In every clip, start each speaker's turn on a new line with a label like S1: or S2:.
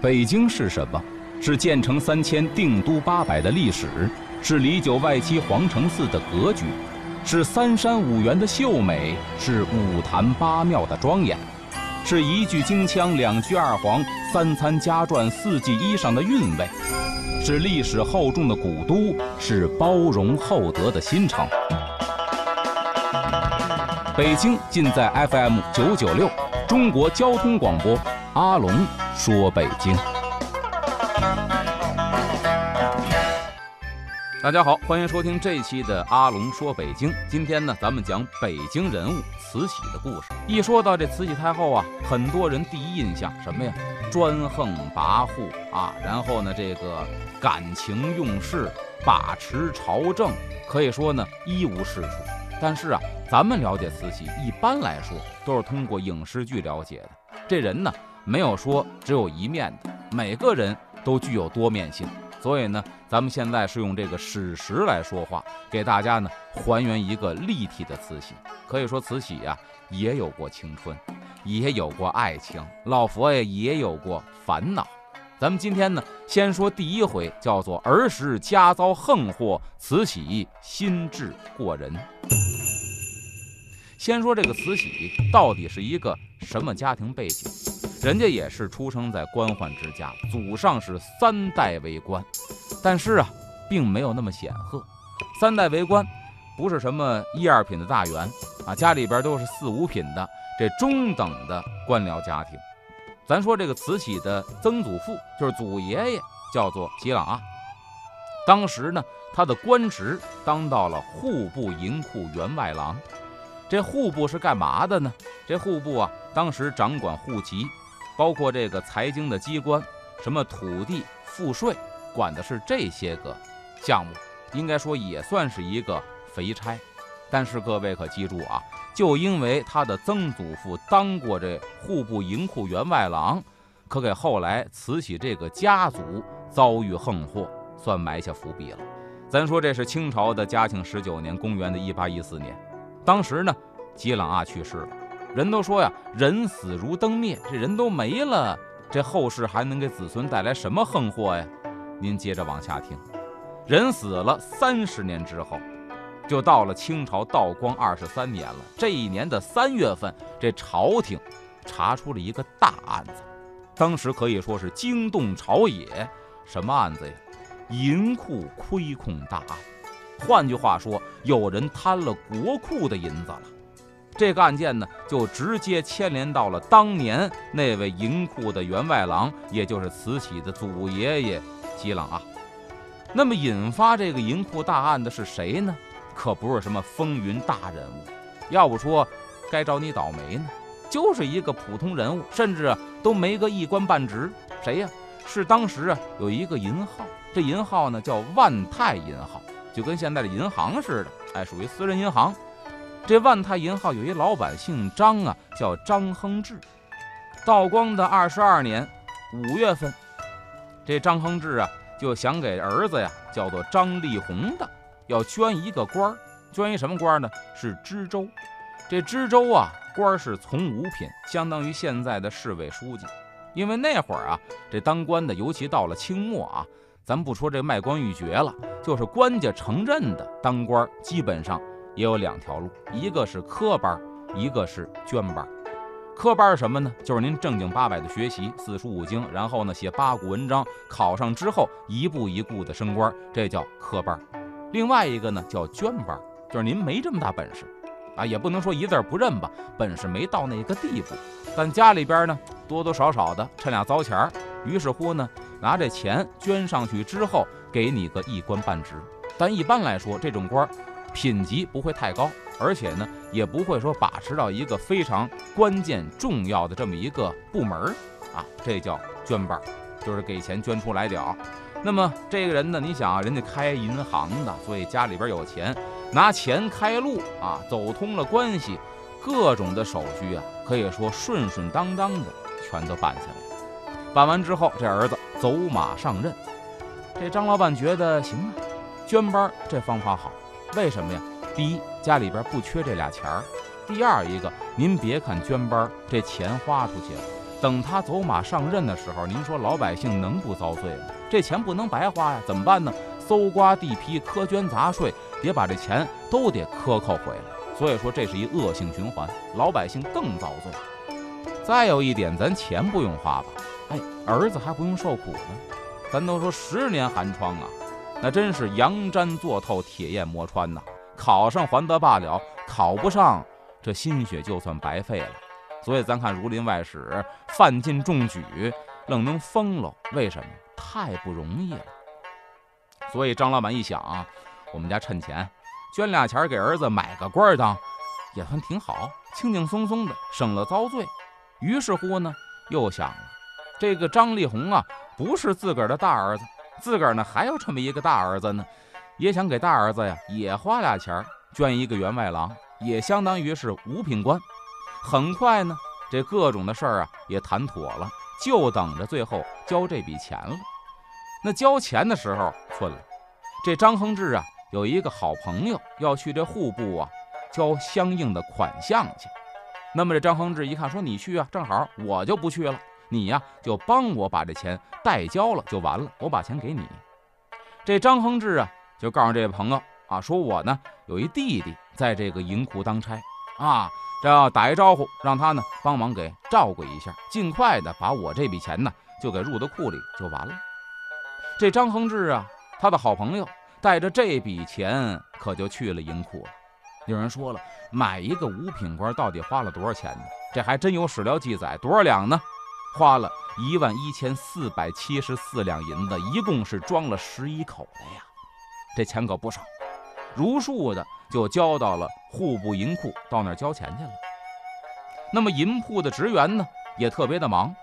S1: 北京是什么？是建成三千、定都八百的历史，是里九外七皇城寺的格局，是三山五园的秀美，是五坛八庙的庄严，是一句京腔、两句二黄、三餐家传、四季衣裳的韵味，是历史厚重的古都，是包容厚德的新城。北京尽在 FM 九九六，中国交通广播，阿龙说北京。大家好，欢迎收听这一期的阿龙说北京。今天呢，咱们讲北京人物慈禧的故事。一说到这慈禧太后啊，很多人第一印象什么呀？专横跋扈啊，然后呢，这个感情用事，把持朝政，可以说呢一无是处。但是啊，咱们了解慈禧，一般来说都是通过影视剧了解的。这人呢，没有说只有一面的，每个人都具有多面性。所以呢，咱们现在是用这个史实来说话，给大家呢还原一个立体的慈禧。可以说，慈禧呀也有过青春，也有过爱情，老佛爷也有过烦恼。咱们今天呢，先说第一回，叫做儿时家遭横祸，慈禧心智过人。先说这个慈禧到底是一个什么家庭背景？人家也是出生在官宦之家，祖上是三代为官，但是啊，并没有那么显赫。三代为官，不是什么一二品的大员啊，家里边都是四五品的这中等的官僚家庭。咱说这个慈禧的曾祖父，就是祖爷爷，叫做吉朗啊。当时呢，他的官职当到了户部银库员外郎。这户部是干嘛的呢？这户部啊，当时掌管户籍。包括这个财经的机关，什么土地赋税，管的是这些个项目，应该说也算是一个肥差。但是各位可记住啊，就因为他的曾祖父当过这户部银库员外郎，可给后来慈禧这个家族遭遇横祸，算埋下伏笔了。咱说这是清朝的嘉庆十九年，公元的一八一四年，当时呢，吉朗阿去世了。人都说呀，人死如灯灭，这人都没了，这后世还能给子孙带来什么横祸呀？您接着往下听，人死了三十年之后，就到了清朝道光二十三年了。这一年的三月份，这朝廷查出了一个大案子，当时可以说是惊动朝野。什么案子呀？银库亏空大案。换句话说，有人贪了国库的银子了。这个案件呢，就直接牵连到了当年那位银库的员外郎，也就是慈禧的祖爷爷吉朗啊。那么，引发这个银库大案的是谁呢？可不是什么风云大人物，要不说该找你倒霉呢，就是一个普通人物，甚至都没个一官半职。谁呀？是当时啊有一个银号，这银号呢叫万泰银号，就跟现在的银行似的，哎，属于私人银行。这万泰银号有一老板姓张啊，叫张亨志。道光的二十二年五月份，这张亨志啊就想给儿子呀，叫做张立宏的，要捐一个官儿，捐一什么官呢？是知州。这知州啊，官儿是从五品，相当于现在的市委书记。因为那会儿啊，这当官的，尤其到了清末啊，咱不说这卖官鬻爵了，就是官家承认的当官，基本上。也有两条路，一个是科班，一个是捐班。科班是什么呢？就是您正经八百的学习四书五经，然后呢写八股文章，考上之后一步一步的升官，这叫科班。另外一个呢叫捐班，就是您没这么大本事啊，也不能说一字不认吧，本事没到那个地步，但家里边呢多多少少的趁俩糟钱儿，于是乎呢拿这钱捐上去之后，给你个一官半职。但一般来说，这种官。品级不会太高，而且呢，也不会说把持到一个非常关键重要的这么一个部门儿啊，这叫捐班，就是给钱捐出来点。那么这个人呢，你想啊，人家开银行的，所以家里边有钱，拿钱开路啊，走通了关系，各种的手续啊，可以说顺顺当当的全都办下来。办完之后，这儿子走马上任，这张老板觉得行啊，捐班这方法好。为什么呀？第一，家里边不缺这俩钱儿；第二，一个您别看捐班这钱花出去了，等他走马上任的时候，您说老百姓能不遭罪吗？这钱不能白花呀，怎么办呢？搜刮地皮、苛捐杂税，得把这钱都得克扣回来。所以说，这是一恶性循环，老百姓更遭罪。再有一点，咱钱不用花吧？哎，儿子还不用受苦呢。咱都说十年寒窗啊，那真是羊毡做透，铁砚磨穿呐。考上还得罢了，考不上，这心血就算白费了。所以咱看《儒林外史》，范进中举，愣能疯了，为什么？太不容易了。所以张老板一想，我们家趁钱捐俩钱给儿子买个官当，也算挺好，轻轻松松的省了遭罪。于是乎呢，又想了，这个张立红啊，不是自个儿的大儿子，自个儿呢还有这么一个大儿子呢，也想给大儿子呀也花俩钱捐一个员外郎，也相当于是五品官。很快呢，这各种的事儿啊也谈妥了，就等着最后交这笔钱了。那交钱的时候，寸了，这张亨志啊有一个好朋友要去这户部啊交相应的款项去。那么这张亨志一看，说你去啊，正好我就不去了，你呀就帮我把这钱代交了就完了，我把钱给你。这张亨志啊就告诉这位朋友啊，说我呢有一弟弟在这个银库当差啊。这要打一招呼，让他呢帮忙给照顾一下，尽快的把我这笔钱呢就给入到库里就完了。这张恒志啊，他的好朋友带着这笔钱可就去了银库了。有人说了，买一个五品官到底花了多少钱呢？这还真有史料记载，多少两呢？花了一万一千四百七十四两银子，一共是装了十一口袋呀，这钱可不少。如数的就交到了户部银库，到那儿交钱去了。那么银铺的职员呢，也特别的忙。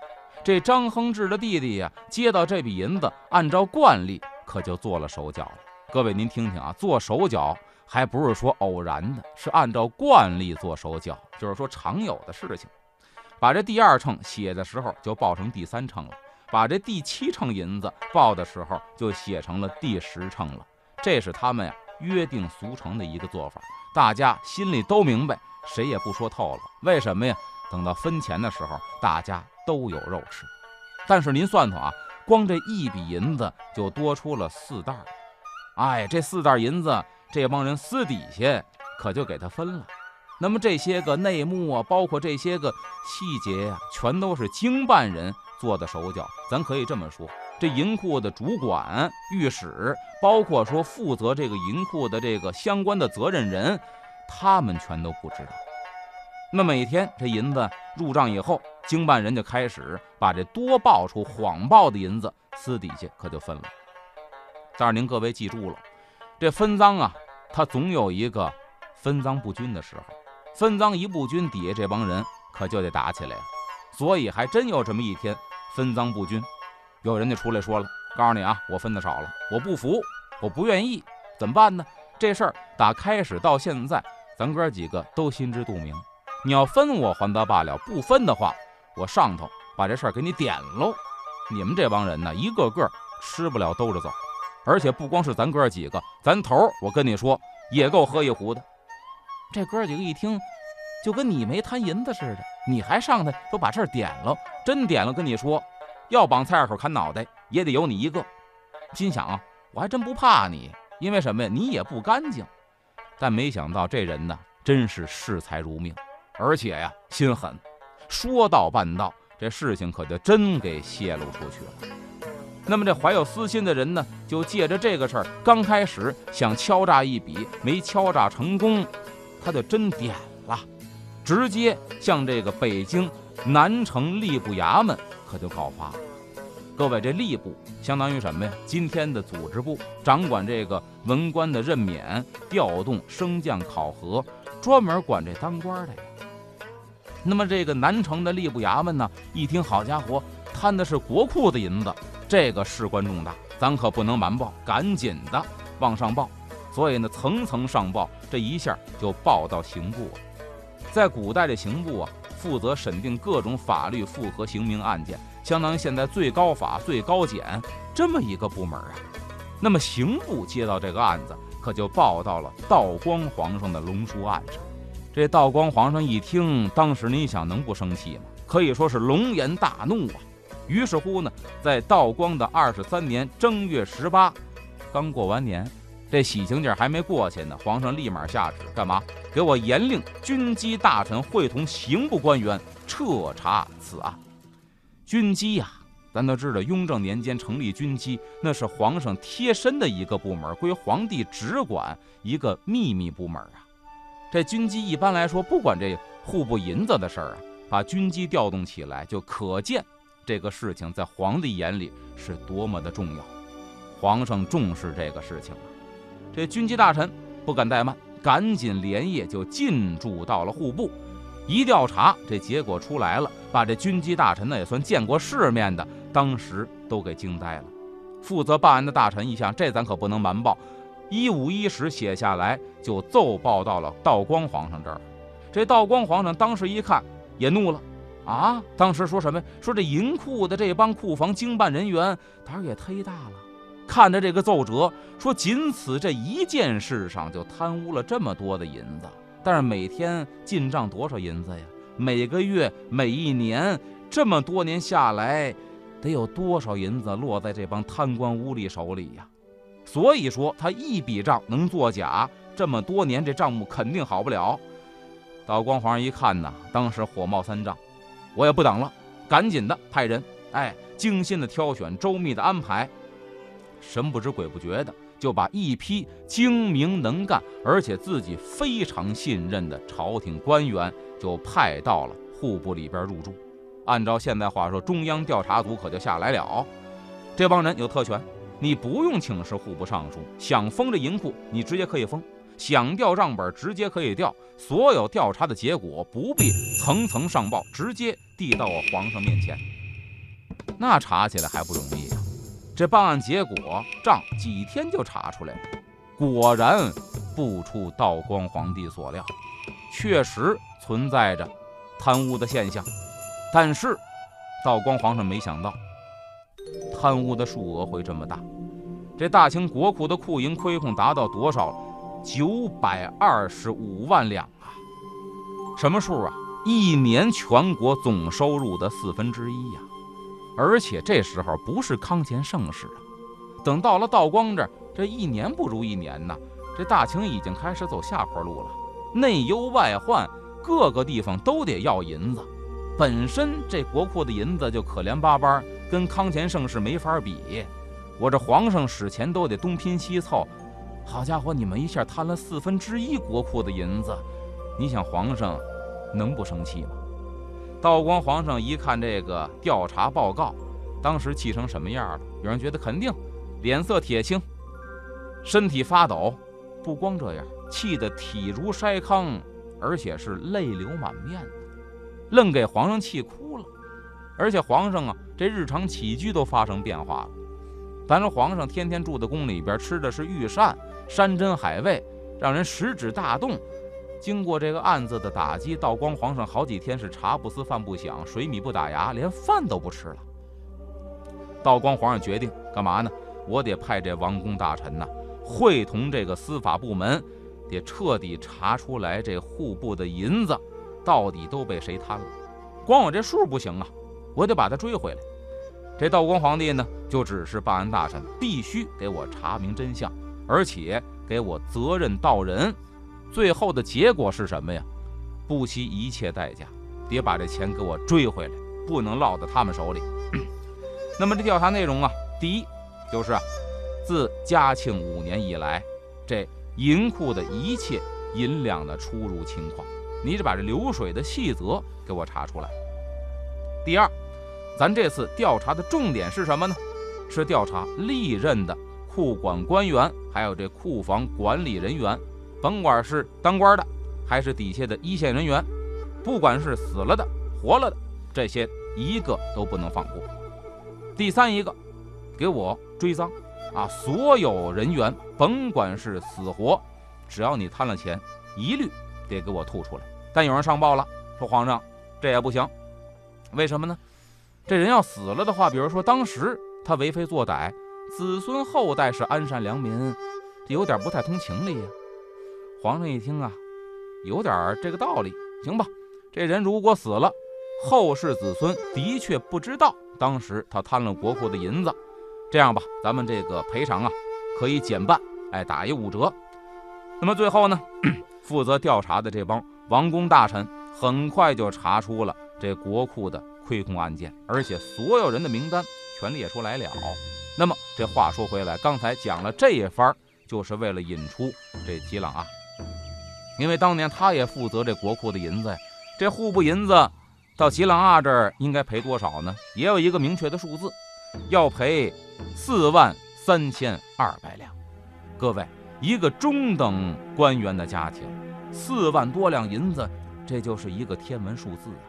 S1: 这张亨志的弟弟呀，接到这笔银子，按照惯例可就做了手脚了。各位您听听啊，做手脚还不是说偶然的，是按照惯例做手脚，就是说常有的事情。把这第二秤写的时候就报成第三秤了，把这第七秤银子报的时候就写成了第十秤了。这是他们呀。约定俗成的一个做法，大家心里都明白，谁也不说透了。为什么呀？等到分钱的时候，大家都有肉吃。但是您算算啊，光这一笔银子就多出了四袋儿。哎，这四袋银子，这帮人私底下可就给他分了。那么这些个内幕啊，包括这些个细节呀，全都是经办人做的手脚。咱可以这么说。这银库的主管、御史，包括说负责这个银库的这个相关的责任人，他们全都不知道。那每天这银子入账以后，经办人就开始把这多报出谎报的银子私底下可就分了。但是您各位记住了，这分赃啊，他总有一个分赃不均的时候，分赃一不均，底下这帮人可就得打起来了。所以还真有这么一天，分赃不均。有人就出来说了，告诉你啊，我分的少了，我不服，我不愿意，怎么办呢？这事儿打开始到现在，咱哥几个都心知肚明。你要分我还得罢了，不分的话，我上头把这事儿给你点喽。你们这帮人呢，一个个吃不了兜着走，而且不光是咱哥几个，咱头我跟你说也够喝一壶的。这哥几个一听，就跟你没贪银子似的，你还上来说把事儿点了，真点了，跟你说。要绑菜市口砍脑袋，也得有你一个。心想啊，我还真不怕你，因为什么呀？你也不干净。但没想到这人呢，真是视财如命，而且呀，心狠。说到办到，这事情可就真给泄露出去了。那么这怀有私心的人呢，就借着这个事儿，刚开始想敲诈一笔，没敲诈成功，他就真点了，直接向这个北京南城吏部衙门。可就告发了。各位，这吏部相当于什么呀？今天的组织部，掌管这个文官的任免、调动、升降、考核，专门管这当官的呀。那么这个南城的吏部衙门呢，一听，好家伙，贪的是国库的银子，这个事关重大，咱可不能瞒报，赶紧的往上报。所以呢，层层上报，这一下就报到刑部了。在古代的刑部啊。负责审定各种法律复合刑名案件，相当于现在最高法、最高检这么一个部门啊。那么刑部接到这个案子，可就报到了道光皇上的龙书案上。这道光皇上一听，当时您想能不生气吗？可以说是龙颜大怒啊。于是乎呢，在道光的二十三年正月十八，刚过完年，这喜庆劲儿还没过去呢，皇上立马下旨干嘛？给我严令军机大臣会同刑部官员彻查此案。军机呀，咱都知道，雍正年间成立军机，那是皇上贴身的一个部门，归皇帝直管一个秘密部门啊。这军机一般来说不管这户部银子的事儿啊，把军机调动起来，就可见。这个事情在皇帝眼里是多么的重要，皇上重视这个事情了。这军机大臣不敢怠慢，赶紧连夜就进驻到了户部。一调查，这结果出来了，把这军机大臣呢也算见过世面的，当时都给惊呆了。负责办案的大臣一想，这咱可不能瞒报，一五一十写下来，就奏报到了道光皇上这儿。这道光皇上当时一看，也怒了。啊！当时说什么？说这银库的这帮库房经办人员胆儿也忒大了。看着这个奏折，说仅此这一件事上就贪污了这么多的银子。但是每天进账多少银子呀？每个月、每一年，这么多年下来，得有多少银子落在这帮贪官污吏手里呀？所以说他一笔账能作假，这么多年这账目肯定好不了。道光皇上一看呐，当时火冒三丈。我也不等了，赶紧的派人，哎，精心的挑选，周密的安排，神不知鬼不觉的就把一批精明能干，而且自己非常信任的朝廷官员就派到了户部里边入住。按照现在话说，中央调查组可就下来了。这帮人有特权，你不用请示户部尚书，想封这银库，你直接可以封。想调账本，直接可以调。所有调查的结果不必层层上报，直接递到我皇上面前。那查起来还不容易？这办案结果账几天就查出来了，果然不出道光皇帝所料，确实存在着贪污的现象。但是道光皇上没想到，贪污的数额会这么大。这大清国库的库银亏空达到多少？九百二十五万两啊，什么数啊？一年全国总收入的四分之一呀！而且这时候不是康乾盛世啊，等到了道光这儿，这一年不如一年呐。这大清已经开始走下坡路了，内忧外患，各个地方都得要银子。本身这国库的银子就可怜巴巴，跟康乾盛世没法比。我这皇上使钱都得东拼西凑。好家伙，你们一下贪了四分之一国库的银子，你想皇上能不生气吗？道光皇上一看这个调查报告，当时气成什么样了？有人觉得肯定脸色铁青，身体发抖，不光这样，气得体如筛糠，而且是泪流满面的，愣给皇上气哭了。而且皇上啊，这日常起居都发生变化了。咱说皇上天天住在宫里边，吃的是御膳。山珍海味让人食指大动。经过这个案子的打击，道光皇上好几天是茶不思饭不想，水米不打牙，连饭都不吃了。道光皇上决定干嘛呢？我得派这王公大臣呐，会同这个司法部门，得彻底查出来这户部的银子到底都被谁贪了。光我这数不行啊，我得把他追回来。这道光皇帝呢，就指示办案大臣必须给我查明真相。而且给我责任到人，最后的结果是什么呀？不惜一切代价，得把这钱给我追回来，不能落在他们手里。那么这调查内容啊，第一就是，自嘉庆五年以来，这银库的一切银两的出入情况，你得把这流水的细则给我查出来。第二，咱这次调查的重点是什么呢？是调查历任的。库管官员，还有这库房管理人员，甭管是当官的，还是底下的一线人员，不管是死了的、活了的，这些一个都不能放过。第三一个，给我追赃啊！所有人员，甭管是死活，只要你贪了钱，一律得给我吐出来。但有人上报了，说皇上这也不行，为什么呢？这人要死了的话，比如说当时他为非作歹。子孙后代是安善良民，这有点不太通情理呀。皇上一听啊，有点这个道理，行吧？这人如果死了，后世子孙的确不知道当时他贪了国库的银子。这样吧，咱们这个赔偿啊，可以减半，哎，打一五折。那么最后呢，负责调查的这帮王公大臣很快就查出了这国库的亏空案件，而且所有人的名单全列出来了。那么这话说回来，刚才讲了这一番，就是为了引出这吉朗啊，因为当年他也负责这国库的银子呀。这户部银子到吉朗啊这儿应该赔多少呢？也有一个明确的数字，要赔。四万三千二百两，各位，一个中等官员的家庭，四万多两银子，这就是一个天文数字啊。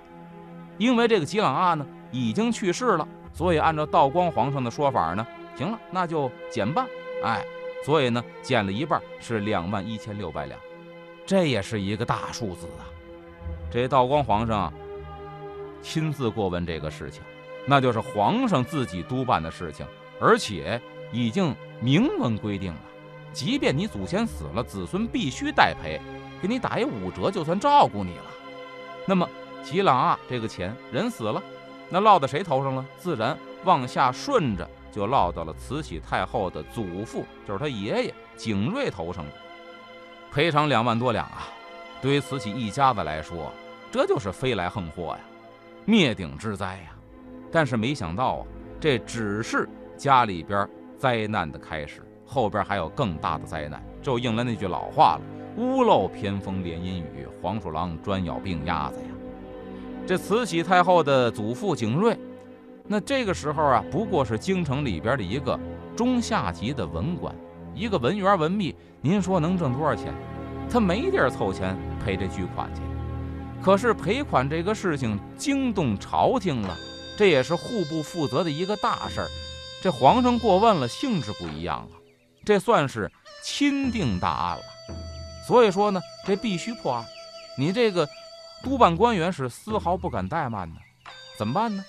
S1: 因为这个吉朗阿呢已经去世了，所以按照道光皇上的说法呢，行了，那就减半，哎，所以呢减了一半是两万一千六百两，这也是一个大数字啊。这道光皇上亲自过问这个事情，那就是皇上自己督办的事情。而且已经明文规定了，即便你祖先死了，子孙必须代赔，给你打一五折，就算照顾你了。那么吉朗啊，这个钱人死了，那落到谁头上了？自然往下顺着就落到了慈禧太后的祖父，就是他爷爷景瑞头上了。赔偿两万多两啊，对于慈禧一家子来说，这就是飞来横祸呀，灭顶之灾呀。但是没想到啊，这只是。家里边灾难的开始，后边还有更大的灾难，就应了那句老话了：“屋漏偏逢连阴雨，黄鼠狼专咬病鸭子呀。”这慈禧太后的祖父景瑞，那这个时候啊，不过是京城里边的一个中下级的文官，一个文员文秘，您说能挣多少钱？他没地儿凑钱赔这巨款去。可是赔款这个事情惊动朝廷了，这也是户部负责的一个大事儿。这皇上过问了，性质不一样了，这算是钦定大案了。所以说呢，这必须破案。你这个督办官员是丝毫不敢怠慢的。怎么办呢？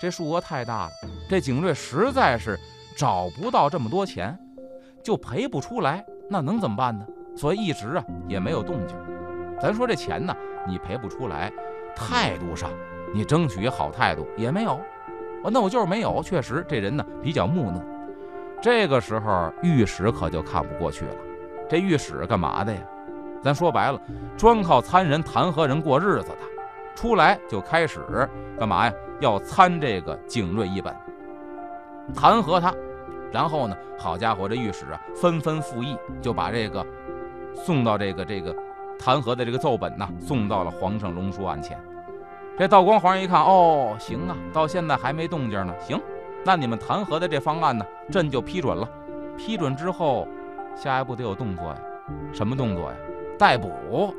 S1: 这数额太大了，这景瑞实在是找不到这么多钱，就赔不出来。那能怎么办呢？所以一直啊也没有动静。咱说这钱呢，你赔不出来，态度上你争取好态度也没有。那我就是没有，确实这人呢比较木讷。这个时候御史可就看不过去了。这御史干嘛的呀？咱说白了，专靠参人弹劾人过日子的。出来就开始干嘛呀？要参这个景瑞一本，弹劾他。然后呢，好家伙，这御史啊纷纷附议，就把这个送到这个这个弹劾的这个奏本呐，送到了皇上龙书案前。这道光皇上一看，哦，行啊，到现在还没动静呢。行，那你们弹劾的这方案呢，朕就批准了。批准之后，下一步得有动作呀。什么动作呀？逮捕，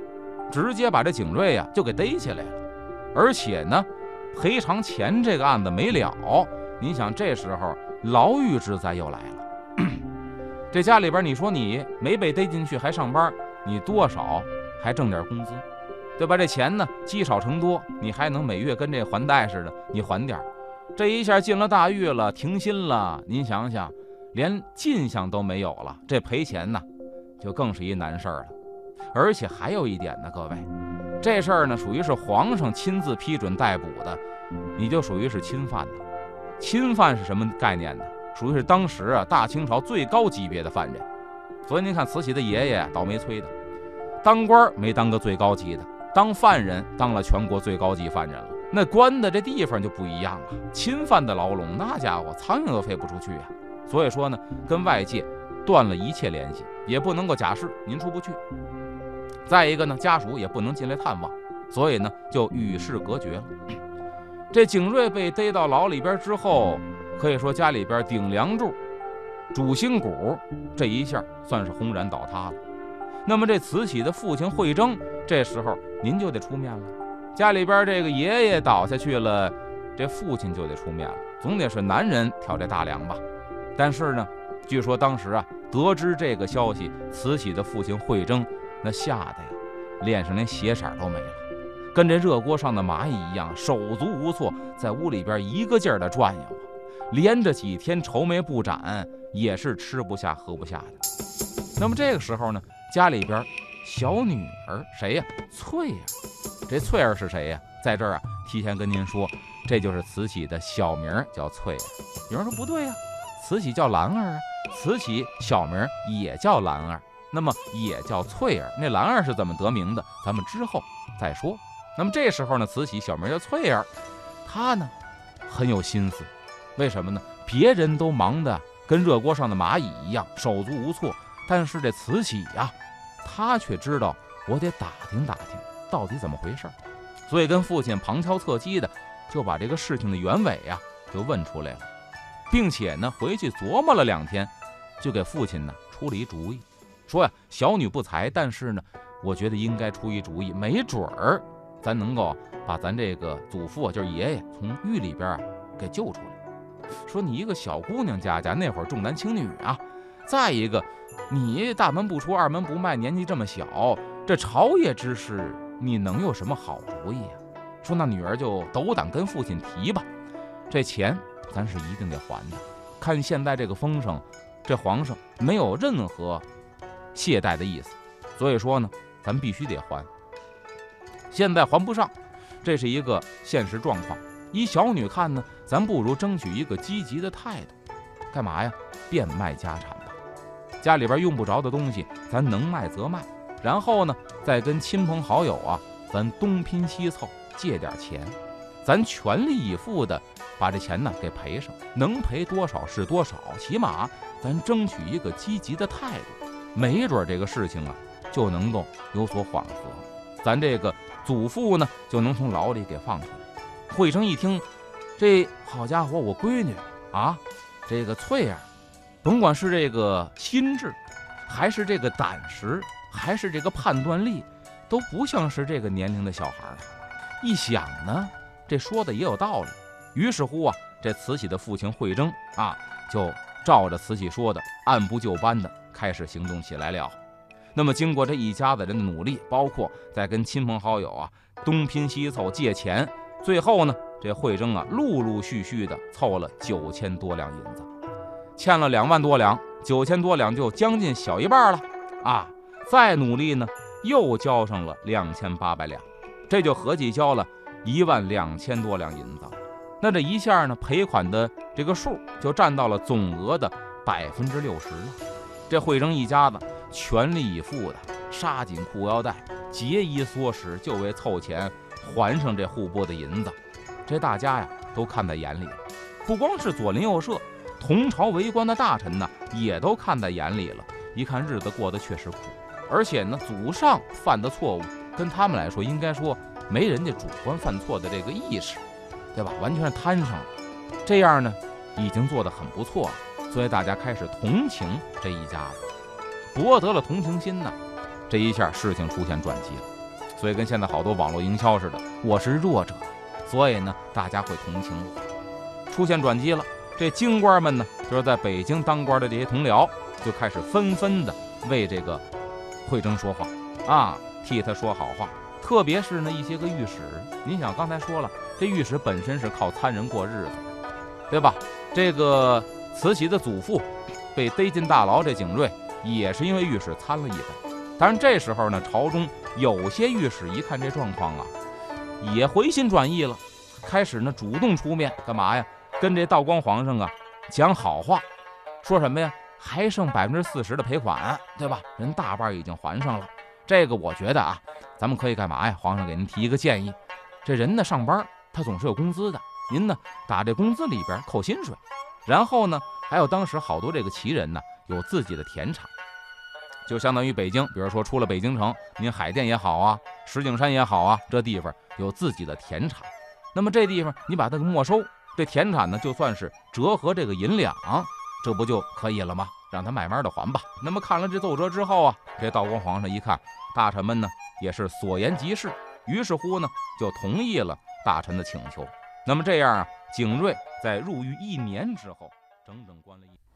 S1: 直接把这景瑞呀就给逮起来了。而且呢，赔偿钱这个案子没了。你想，这时候牢狱之灾又来了。这家里边，你说你没被逮进去还上班，你多少还挣点工资？对吧？这钱呢，积少成多，你还能每月跟这还贷似的，你还点儿。这一下进了大狱了，停薪了，您想想，连进项都没有了，这赔钱呢，就更是一难事儿了。而且还有一点呢，各位，这事儿呢，属于是皇上亲自批准逮捕的，你就属于是侵犯的。侵犯是什么概念呢？属于是当时啊，大清朝最高级别的犯人。所以您看，慈禧的爷爷倒霉催的，当官没当个最高级的。当犯人当了全国最高级犯人了，那关的这地方就不一样了。侵犯的牢笼，那家伙苍蝇都飞不出去呀。所以说呢，跟外界断了一切联系，也不能够假释您出不去。再一个呢，家属也不能进来探望，所以呢就与世隔绝了。这景瑞被逮到牢里边之后，可以说家里边顶梁柱、主心骨这一下算是轰然倒塌了。那么这慈禧的父亲惠征，这时候您就得出面了。家里边这个爷爷倒下去了，这父亲就得出面了，总得是男人挑这大梁吧。但是呢，据说当时啊，得知这个消息，慈禧的父亲惠征吓得呀，脸上连血色都没了，跟这热锅上的蚂蚁一样，手足无措，在屋里边一个劲儿的转悠啊，连着几天愁眉不展，也是吃不下喝不下的。那么这个时候呢？家里边小女儿谁呀？翠儿，这翠儿是谁呀？在这儿啊，提前跟您说，这就是慈禧的小名，叫翠儿。有人说不对呀、慈禧叫兰儿啊，慈禧小名也叫兰儿，那么也叫翠儿。那兰儿是怎么得名的？咱们之后再说。那么这时候呢，慈禧小名叫翠儿，她呢很有心思，为什么呢？别人都忙得跟热锅上的蚂蚁一样，手足无措，但是这慈禧呀，她却知道我得打听打听到底怎么回事儿，所以跟父亲旁敲侧击的就把这个事情的原委呀就问出来了，并且呢回去琢磨了两天，就给父亲呢出了一主意，说呀小女不才，但是呢我觉得应该出一主意，没准儿咱能够把咱这个祖父就是爷爷从狱里边啊给救出来。说你一个小姑娘家家那会儿重男轻女啊，再一个你大门不出二门不迈，年纪这么小，这朝野之事你能有什么好主意啊？说那女儿就斗胆跟父亲提吧，这钱咱是一定得还的。看现在这个风声，这皇上没有任何懈怠的意思，所以说呢，咱必须得还。现在还不上，这是一个现实状况。依小女看呢，咱不如争取一个积极的态度，干嘛呀？变卖家产吧，家里边用不着的东西，咱能卖则卖。然后呢，再跟亲朋好友啊，咱东拼西凑借点钱，咱全力以赴的把这钱呢给赔上，能赔多少是多少，起码咱争取一个积极的态度，没准这个事情啊就能够有所缓和，咱这个祖父呢就能从牢里给放出来。惠生一听，这好家伙，我闺女啊，这个翠儿，甭管是这个心智，还是这个胆识，还是这个判断力，都不像是这个年龄的小孩儿。一想呢，这说的也有道理。于是乎啊，这慈禧的父亲惠征啊，就照着慈禧说的，按部就班的开始行动起来了。那么经过这一家子人的努力，包括在跟亲朋好友啊东拼西凑借钱。最后呢，这惠征啊，陆陆续续的凑了九千多两银子，欠了两万多两，九千多两就将近小一半了啊！再努力呢，又交上了两千八百两，这就合计交了一万两千多两银子。那这一下呢，赔款的这个数就占到了总额的百分之六十了。这惠征一家子全力以赴的杀紧裤腰带，节衣缩食，就为凑钱。还上这户部的银子，这大家呀都看在眼里。不光是左邻右舍，同朝为官的大臣呢，也都看在眼里了。一看日子过得确实苦，而且呢，祖上犯的错误跟他们来说，应该说没人家主观犯错的这个意识，对吧？完全是摊上了。这样呢，已经做得很不错了。所以大家开始同情这一家子，博得了同情心呢。这一下事情出现转机了。所以跟现在好多网络营销似的，我是弱者，所以呢，大家会同情我。出现转机了，这京官们呢，就是在北京当官的这些同僚，就开始纷纷的为这个惠征说话啊，替他说好话。特别是那一些个御史，您想刚才说了，这御史本身是靠参人过日子，对吧？这个慈禧的祖父被逮进大牢，这景瑞也是因为御史参了一份。当然这时候呢，朝中。有些御史一看这状况啊，也回心转意了，开始呢主动出面干嘛呀？跟这道光皇上啊讲好话，说什么呀？还剩百分之四十的赔款，对吧？人大半已经还上了。这个我觉得啊，咱们可以干嘛呀？皇上给您提一个建议，这人呢上班他总是有工资的，您呢打这工资里边扣薪水，然后呢还有当时好多这个旗人呢有自己的田产。就相当于北京，比如说出了北京城，您海淀也好啊，石景山也好啊，这地方有自己的田产，那么这地方你把它给没收，这田产呢就算是折合这个银两，这不就可以了吗？让他慢慢的还吧。那么看了这奏折之后啊，这道光皇上一看，大臣们呢也是所言极是，于是乎呢就同意了大臣的请求。那么这样啊，景瑞在入狱一年之后，整整关了一。